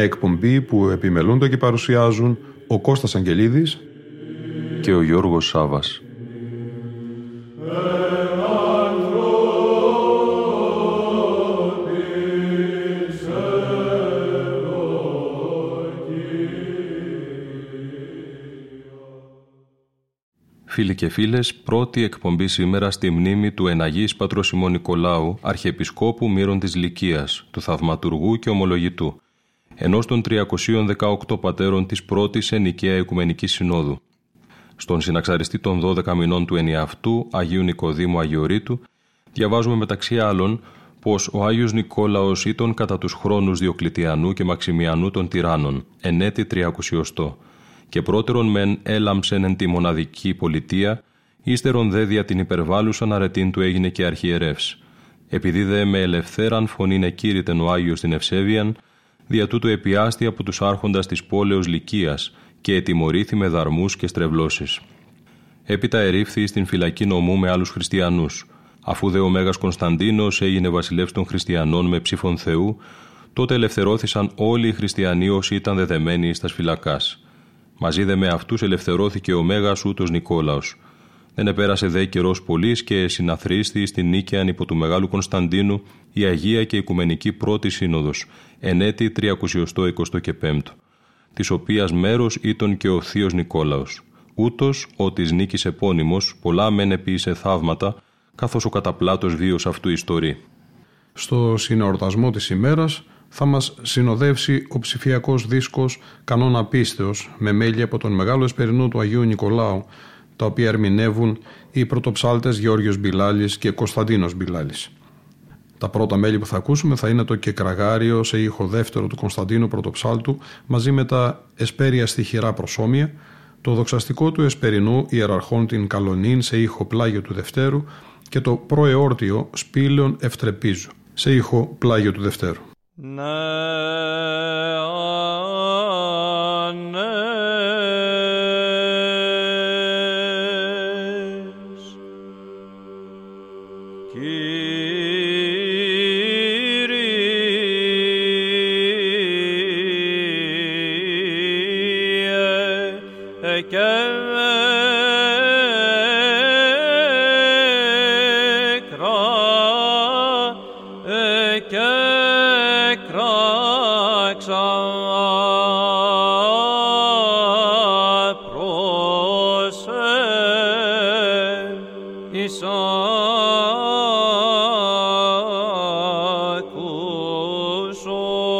Μια εκπομπή που επιμελούνται και παρουσιάζουν ο Κώστας Αγγελίδης και ο Γιώργος Σάβας. Φίλοι και φίλες, πρώτη εκπομπή σήμερα στη μνήμη του εναγής πατροσιμού Νικολάου, Αρχιεπισκόπου Μύρων της Λυκίας, του Θαυματουργού και Ομολογητού, ενός των 318 πατέρων της πρώτης ενοικαία Οικουμενικής Συνόδου. Στον συναξαριστή των 12 μηνών του ενιαυτού Αγίου Νικοδήμου Αγιορείτου, διαβάζουμε μεταξύ άλλων πως ο Άγιος Νικόλαος ήταν κατά τους χρόνους Διοκλητιανού και Μαξιμιανού των τυράννων, ενέτη 300 και πρώτερον μεν έλαμψεν εν τη μοναδική πολιτεία, ύστερον δε δια την υπερβάλλουσαν αρετήν του έγινε και αρχιερεύς. Επειδή δε με ελευθέραν φωνήν εκήρυτεν ο Άγιος την Ευσέβιαν, δια τούτο επιάστη από τους άρχοντας της πόλεως Λυκίας και ετιμωρήθη με δαρμούς και στρεβλώσεις. Έπειτα ερήφθη στην φυλακή νομού με άλλους χριστιανούς. Αφού δε ο Μέγας Κωνσταντίνος έγινε βασιλεύς των χριστιανών με ψήφων Θεού, τότε ελευθερώθησαν όλοι οι χριστιανοί όσοι ήταν δεδεμένοι στα φυλακάς. Μαζί δε με αυτούς ελευθερώθηκε ο Μέγας ούτως Νικόλαος. Δεν επέρασε δε καιρός πολύ και συναθρίστη στην νίκαιαν υπό του Μεγάλου Κωνσταντίνου η Αγία και Οικουμενική Πρώτη Σύνοδος, εν έτη 325 και 5, της οποίας μέρος ήταν και ο Θείος Νικόλαος. Ούτως ο της νίκης επώνυμος, πολλά μεν επίησε θαύματα, καθώς ο καταπλάτος βίος αυτού ιστορεί. Στο συνεορτασμό της ημέρας θα μας συνοδεύσει ο ψηφιακός δίσκος «Κανόνα Πίστεως» με μέλη από τον Μεγάλο Εσπερινό του Αγίου Νικολάου, τα οποία ερμηνεύουν οι πρωτοψάλτες Γεώργιος Μπιλάλης και Κωνσταντίνος Μπιλάλης. Τα πρώτα μέλη που θα ακούσουμε θα είναι το «Κεκραγάριο» σε ήχο δεύτερο του Κωνσταντίνου Πρωτοψάλτου μαζί με τα «Εσπέρια στοιχειρά προσώμια», το δοξαστικό του Εσπερινού Ιεραρχών την Καλονίν σε ήχο πλάγιο του Δευτέρου και το προεόρτιο Σπήλαιον Ευτρεπίζου σε ήχο πλάγιο του Δευτέρου. και Lord.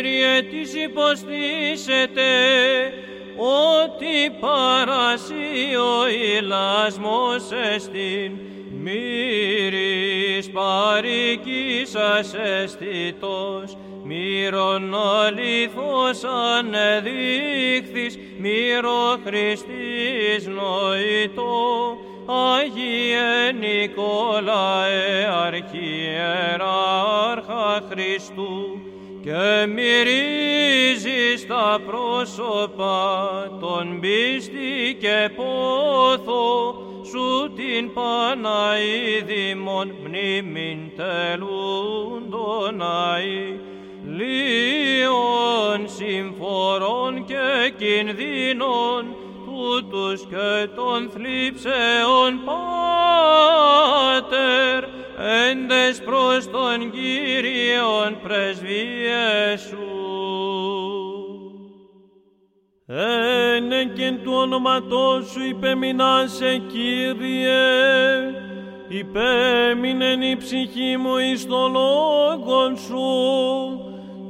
Κύριε, Κύριε, τις υποστήσετε, ότι παρασύ ο ηλασμός εστιν, μύρης παρικήσας αισθητός, μύρον αλήθως ανεδείχθης, μύρο Χριστής νοητό, Άγιε Νικόλαε μυρίζεις τα πρόσωπα των πίστη και πόθο σου την Παναίδημον μνήμην τελούντον αη λίων συμφορών και κινδύνων τούτους και των θλίψεων Πάτερ, έντες προς τον Κύριον πρεσβείες σου. Ένε και του όνοματός σου υπεμεινάσε Κύριε, υπέμεινεν η ψυχή μου εις το λόγον σου,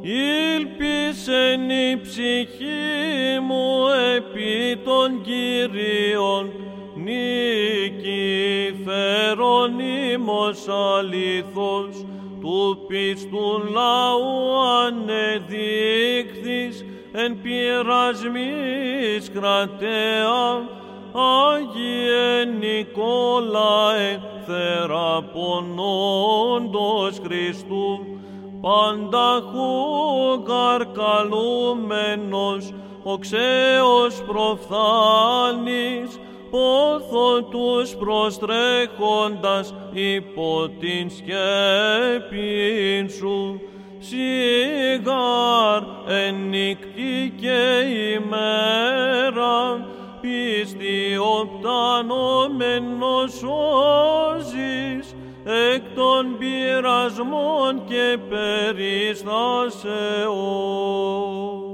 Ήλπισεν η ψυχή μου επί των Κυρίων, νίκη φερονίμος αλήθως, του πιστού λαού ανεδείχθης, εν πειρασμής κρατέα, Άγιε Νικόλαε, θεραπονόντος Χριστού, πανταχού καρκαλούμενος, ο ξέος προφθάνης, πόθο τους προστρέχοντας υπό την σκέπη σου, σιγάρ εν νύχτη και ημέρα, πίστη οπτανόμενος σώζεις, εκ των πειρασμών και περιστάσεων.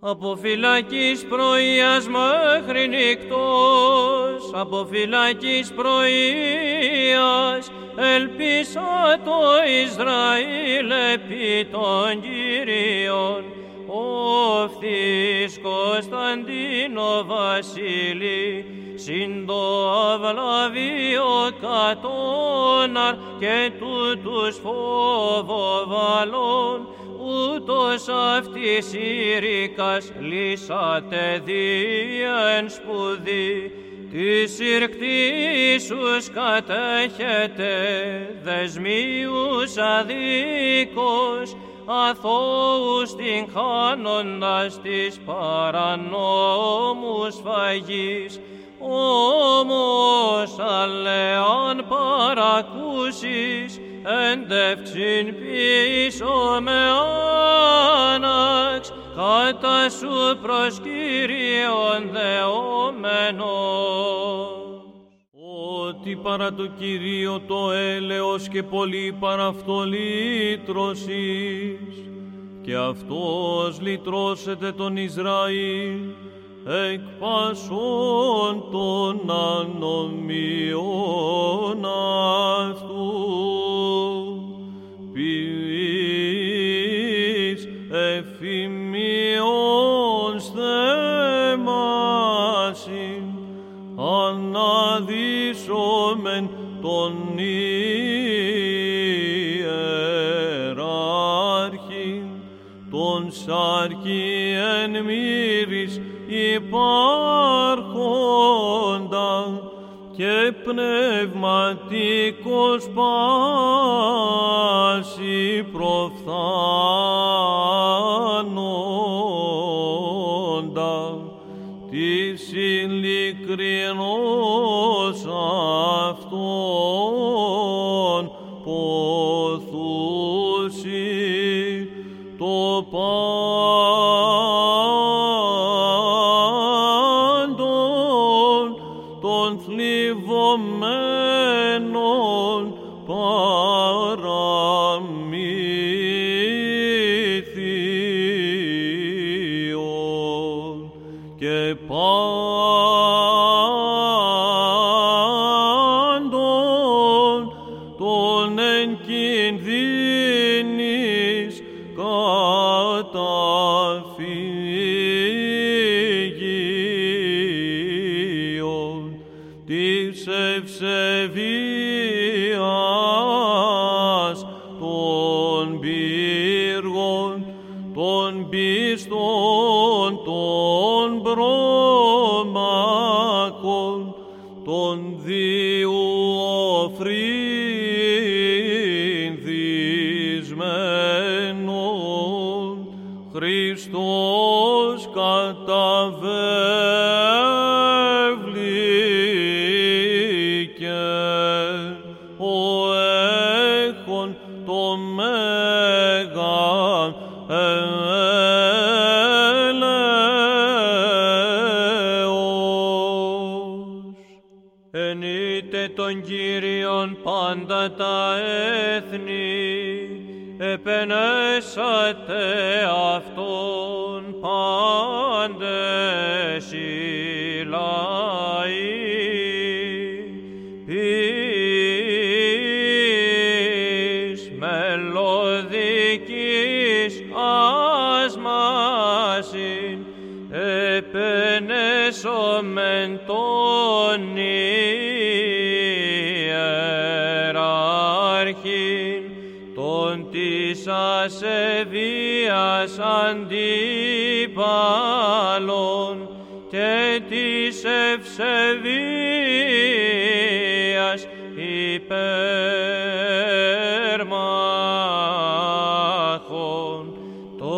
Από φυλακής πρωίας μέχρι νύκτος, από φυλακής πρωίας, ελπίσα το Ισραήλ επί των Κυρίων, οφθής Κωνσταντίνο Βασίλη, συν το αυλαβείο κατώναρ και τούτους φόβο ούτως αυτής ήρικας λύσατε εν σπουδή, της συρκτήσους κατέχετε δεσμίους αδίκος, αθώους την χάνοντας της παρανόμους φαγής, όμως αλεάν παρακούσεις, εντεύξην πίσω με άναξ, κατά σου προς Κύριον δεόμενος. Ότι παρά το Κυρίο το έλεος και πολύ παρά αυτό λύτρωσης, και αυτός λυτρώσετε τον Ισραήλ, εκ πασών των ανομιών αυτού. Ποιείς εφημίων στέμασιν, αναδύσομεν τον ιεράρχην, τον σάρκη εν μύρης υπάρχοντα και πνευματικός πάσης προφθάνοντα της ειλικρινός αυτόν ποθούσι το πάντων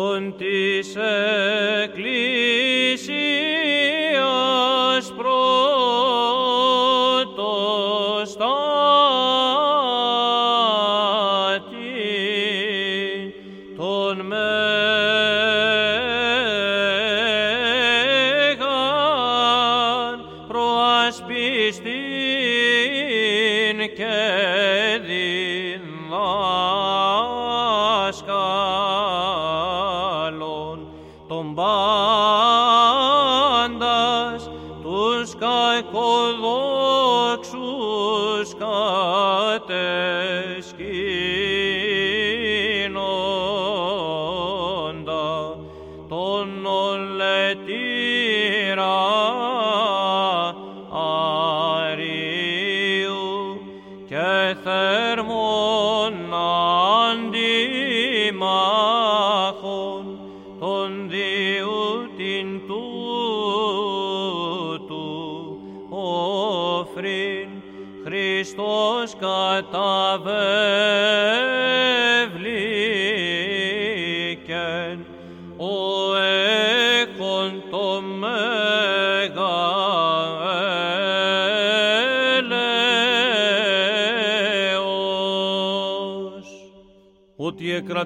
und της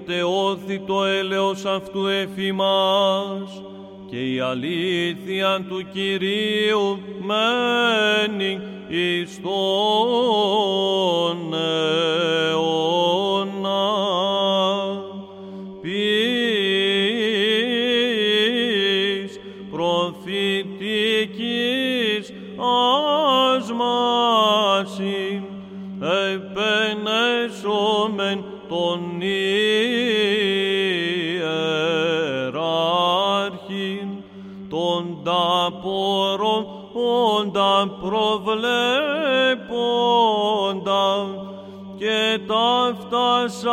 τεώθη το έλεος αυτού εφημάς και η αλήθεια του Κυρίου μένει εις τον αιώνας. Πείς προφητική us.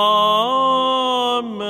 Amen.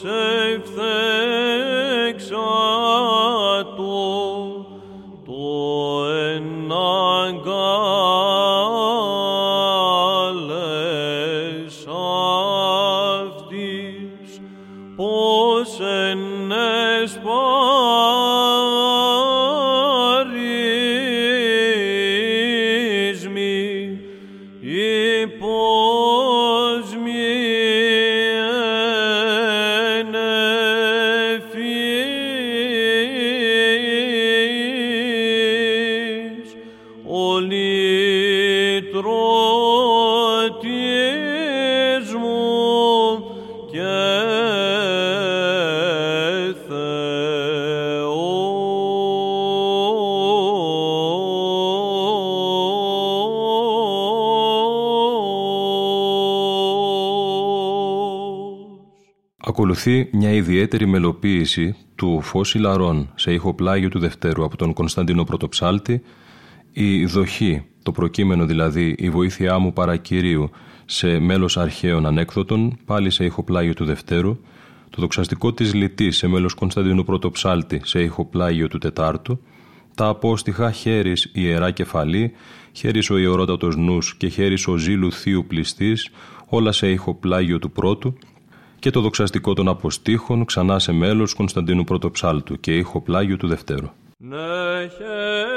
save them. Ακολουθεί μια ιδιαίτερη μελοποίηση του Φώση Λαρών σε ήχο πλάγιο του Δευτέρου από τον Κωνσταντίνο Πρωτοψάλτη, η δοχή, το προκείμενο δηλαδή η βοήθειά μου παρακυρίου σε μέλος αρχαίων ανέκδοτων, πάλι σε ήχο πλάγιο του Δευτέρου, το δοξαστικό της Λυτής σε μέλος Κωνσταντίνου Πρωτοψάλτη σε ήχο πλάγιο του Τετάρτου, τα απόστιχα χέρις ιερά κεφαλή, χέρις ο ιερότατος νους και χέρις ο ζήλου θείου πληστής, όλα σε ήχο πλάγιο του πρώτου, και το δοξαστικό των αποστήχων ξανά σε μέλος Κωνσταντίνου Πρωτοψάλτου και ήχο πλάγιο του Δευτέρου. Νεχέανες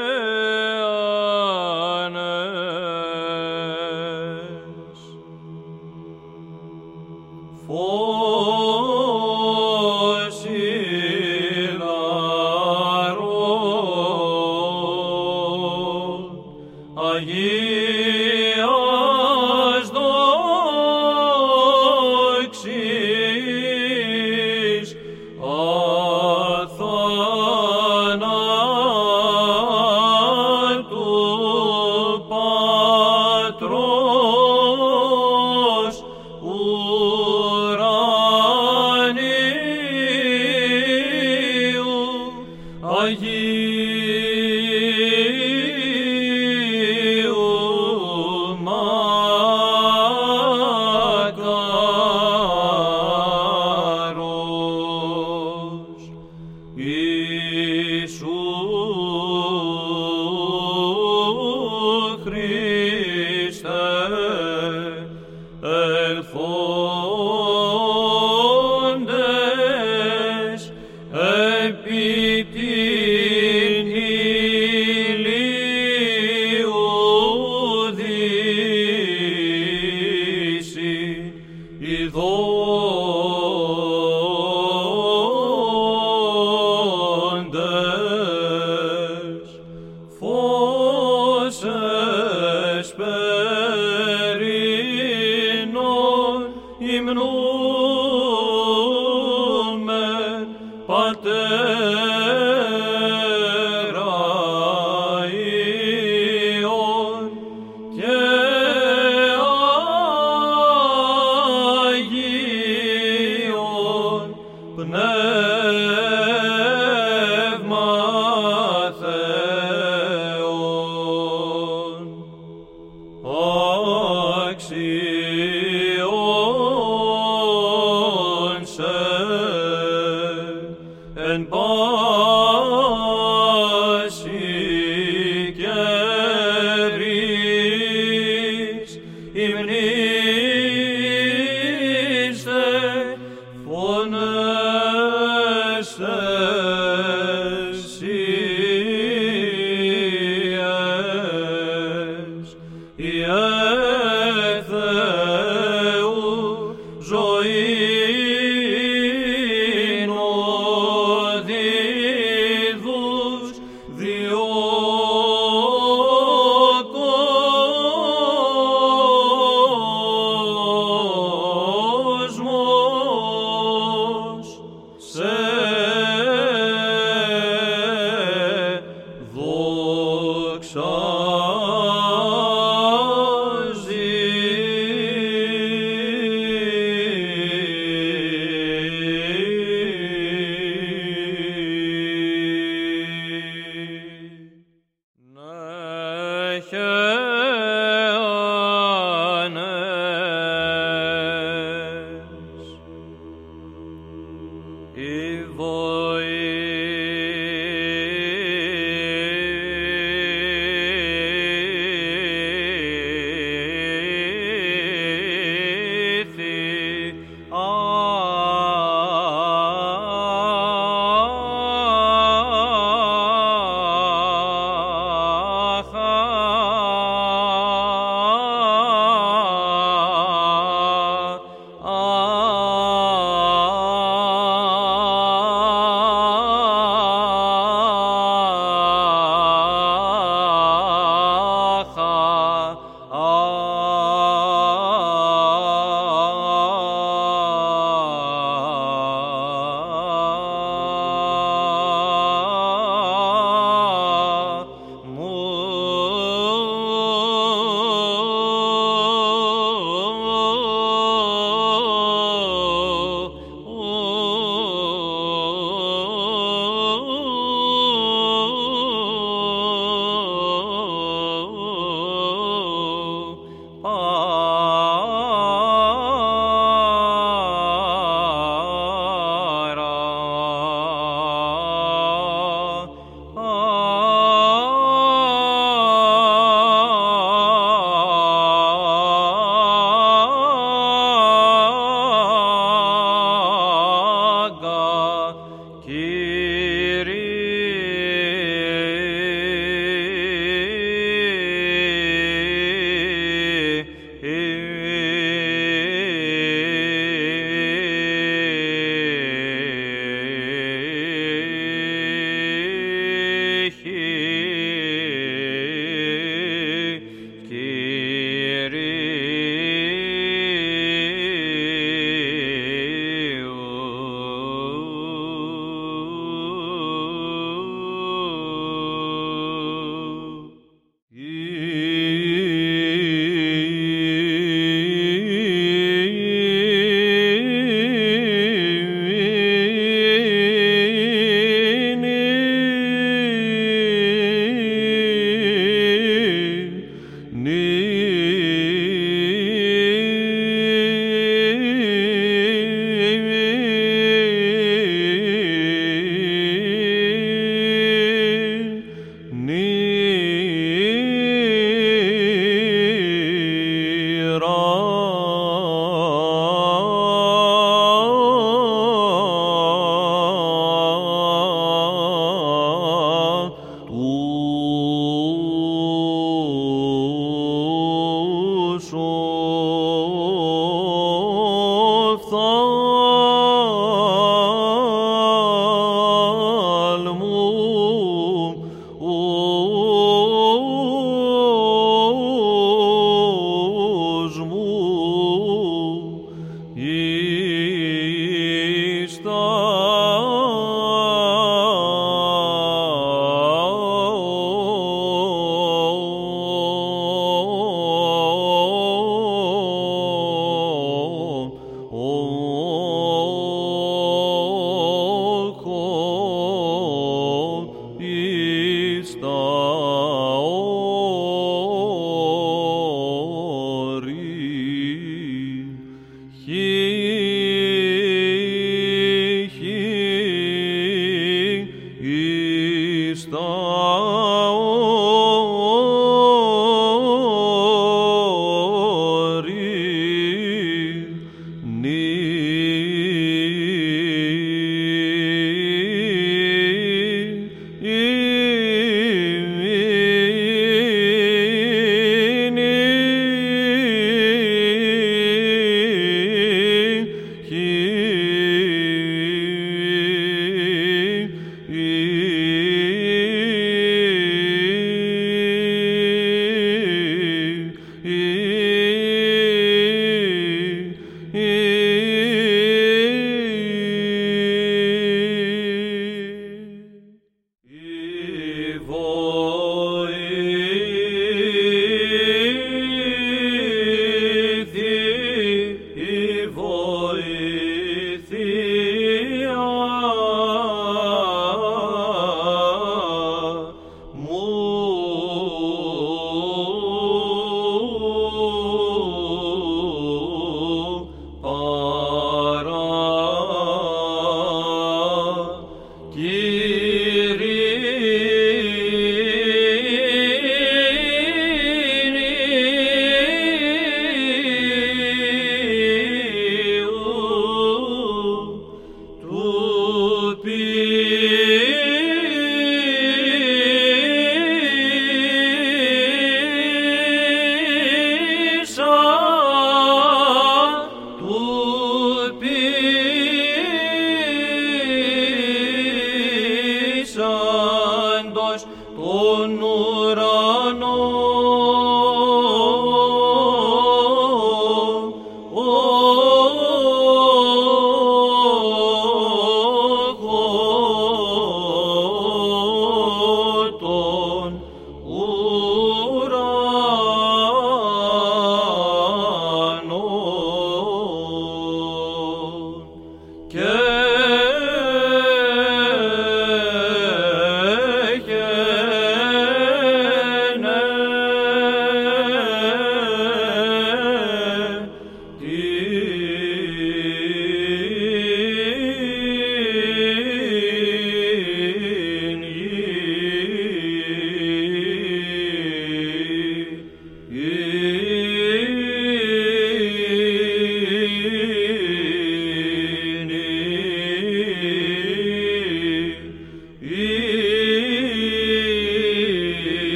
Father.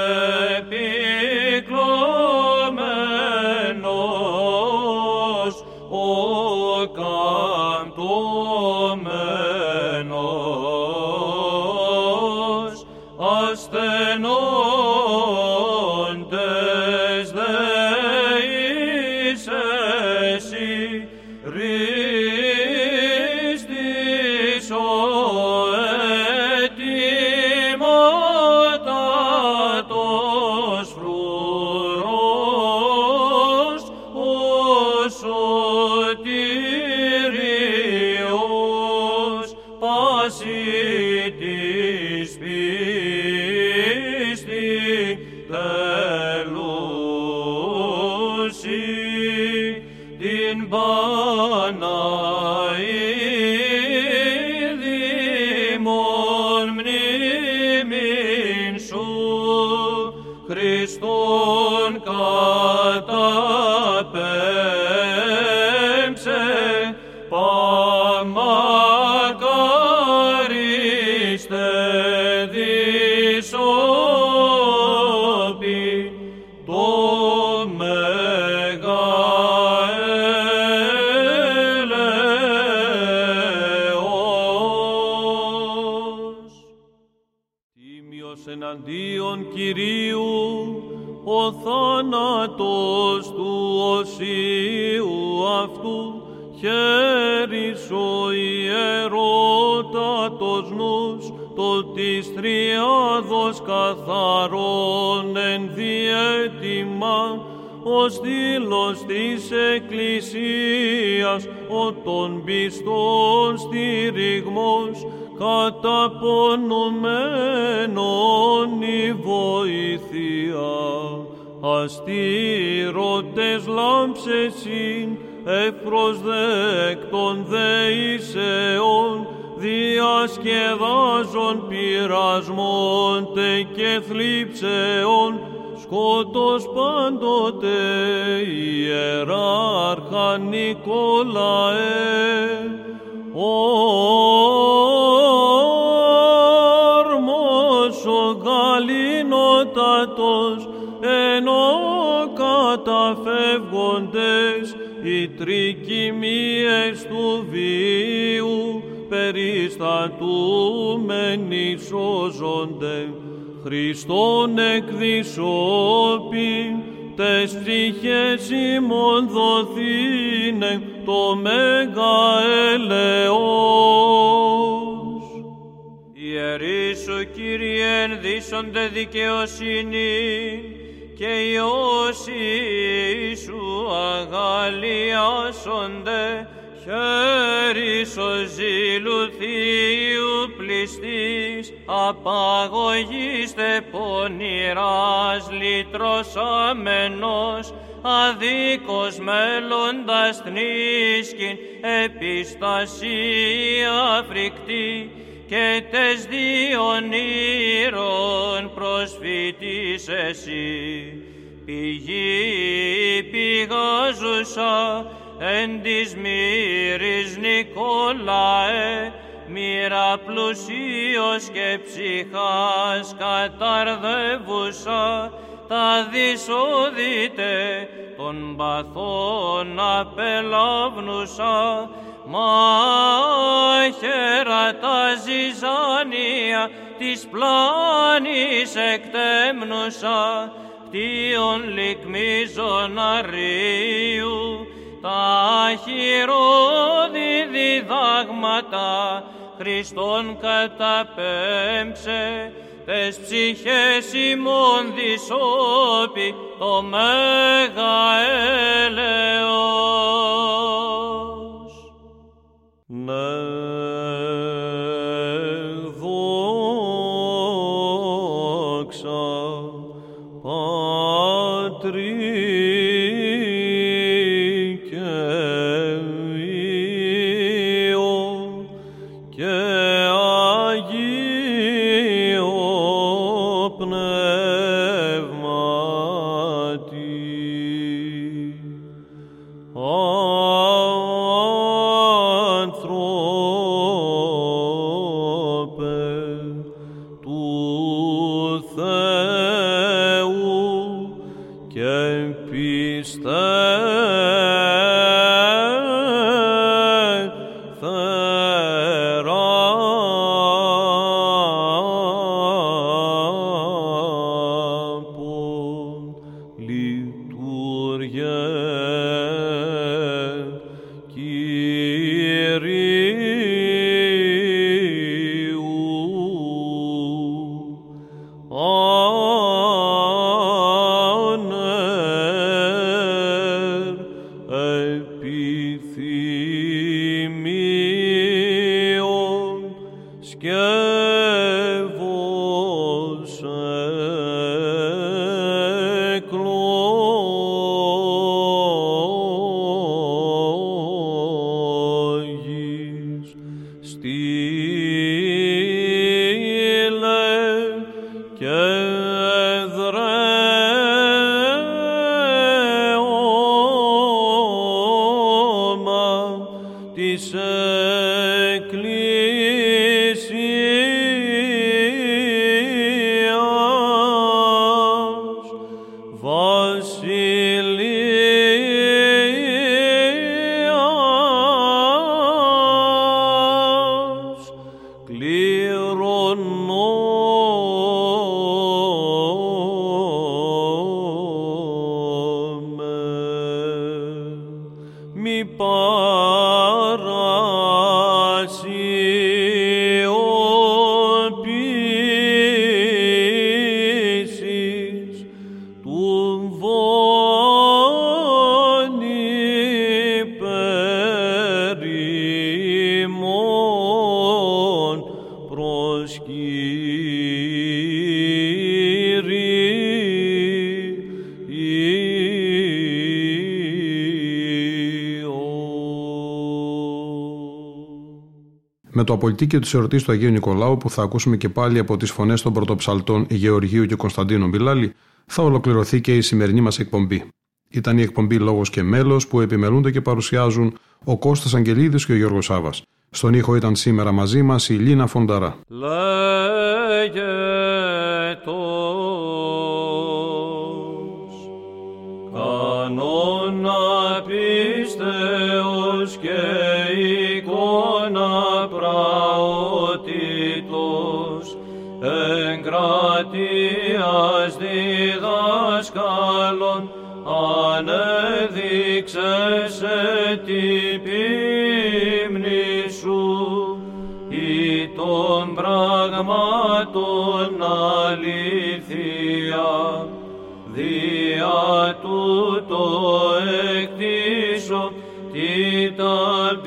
Amém. ρήμα, ως δήλος της Εκκλησίας, ο των πιστών στηριγμός, καταπονομένον η βοήθεια. Αστήρωτες λάμψες ειν, ευπροσδέκτων δεησεών, διασκεδάζων πειρασμών τε και θλίψεων, σκότος πάντοτε Ιεράρχα Νικόλαε. Ο όρμος ο γαληνότατος ενώ καταφεύγοντες οι τρικυμίες του βίου περιστατούμενοι σώζονται. Χριστόν εκδισόπιν τες ψυχές ημών δοθήνε το μέγα ελεός. Ιεροί σου Κύριε ενδύσονται δικαιοσύνη και οι όσοι σου αγαλιάσονται χέρις ζήλου θείου πληστής απαγωγήστε πονηράς λυτρωσαμένος αδίκως μέλλοντας θνίσκην επιστασία φρικτή και τες διονύρων προσφύτης εσύ. Πηγή πηγάζουσα εν της μύρης Νικόλαε, μοίρα πλουσίος και ψυχάς καταρδεύουσα, τα δυσοδείτε των παθών απελάβνουσα, μάχερα τα ζυζάνια της πλάνης εκτέμνουσα, κτίον λυκμίζων αρίου, τα χειρόδη διδάγματα Χριστόν καταπέμψε, τες ψυχές ημών δυσόπι το μέγα έλεος. Ναι, Με το απολυτίκιο της εορτή του Αγίου Νικολάου, που θα ακούσουμε και πάλι από τις φωνές των πρωτοψαλτών Γεωργίου και Κωνσταντίνου Μπιλάλη, θα ολοκληρωθεί και η σημερινή μας εκπομπή. Ήταν η εκπομπή Λόγος και Μέλος που επιμελούνται και παρουσιάζουν ο Κώστας Αγγελίδης και ο Γιώργος Σάβας. Στον ήχο ήταν σήμερα μαζί μας η Λίνα Φονταρά. κανόνα πίστεως και ανέδειξε σε την πίμνη σου ή των πραγμάτων αλήθεια. Δια τούτο εκτίσω τι ταπεινώση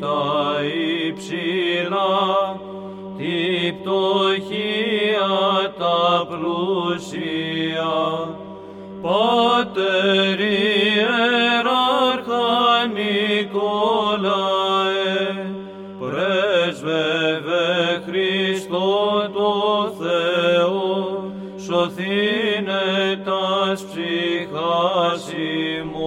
τα υψηλά. Τη πτωχία τα πλούσια Πάτερ ιεράρχα Νικόλαε πρέσβευε Χριστό το Θεό σωθήνε τας ψυχάς ημών.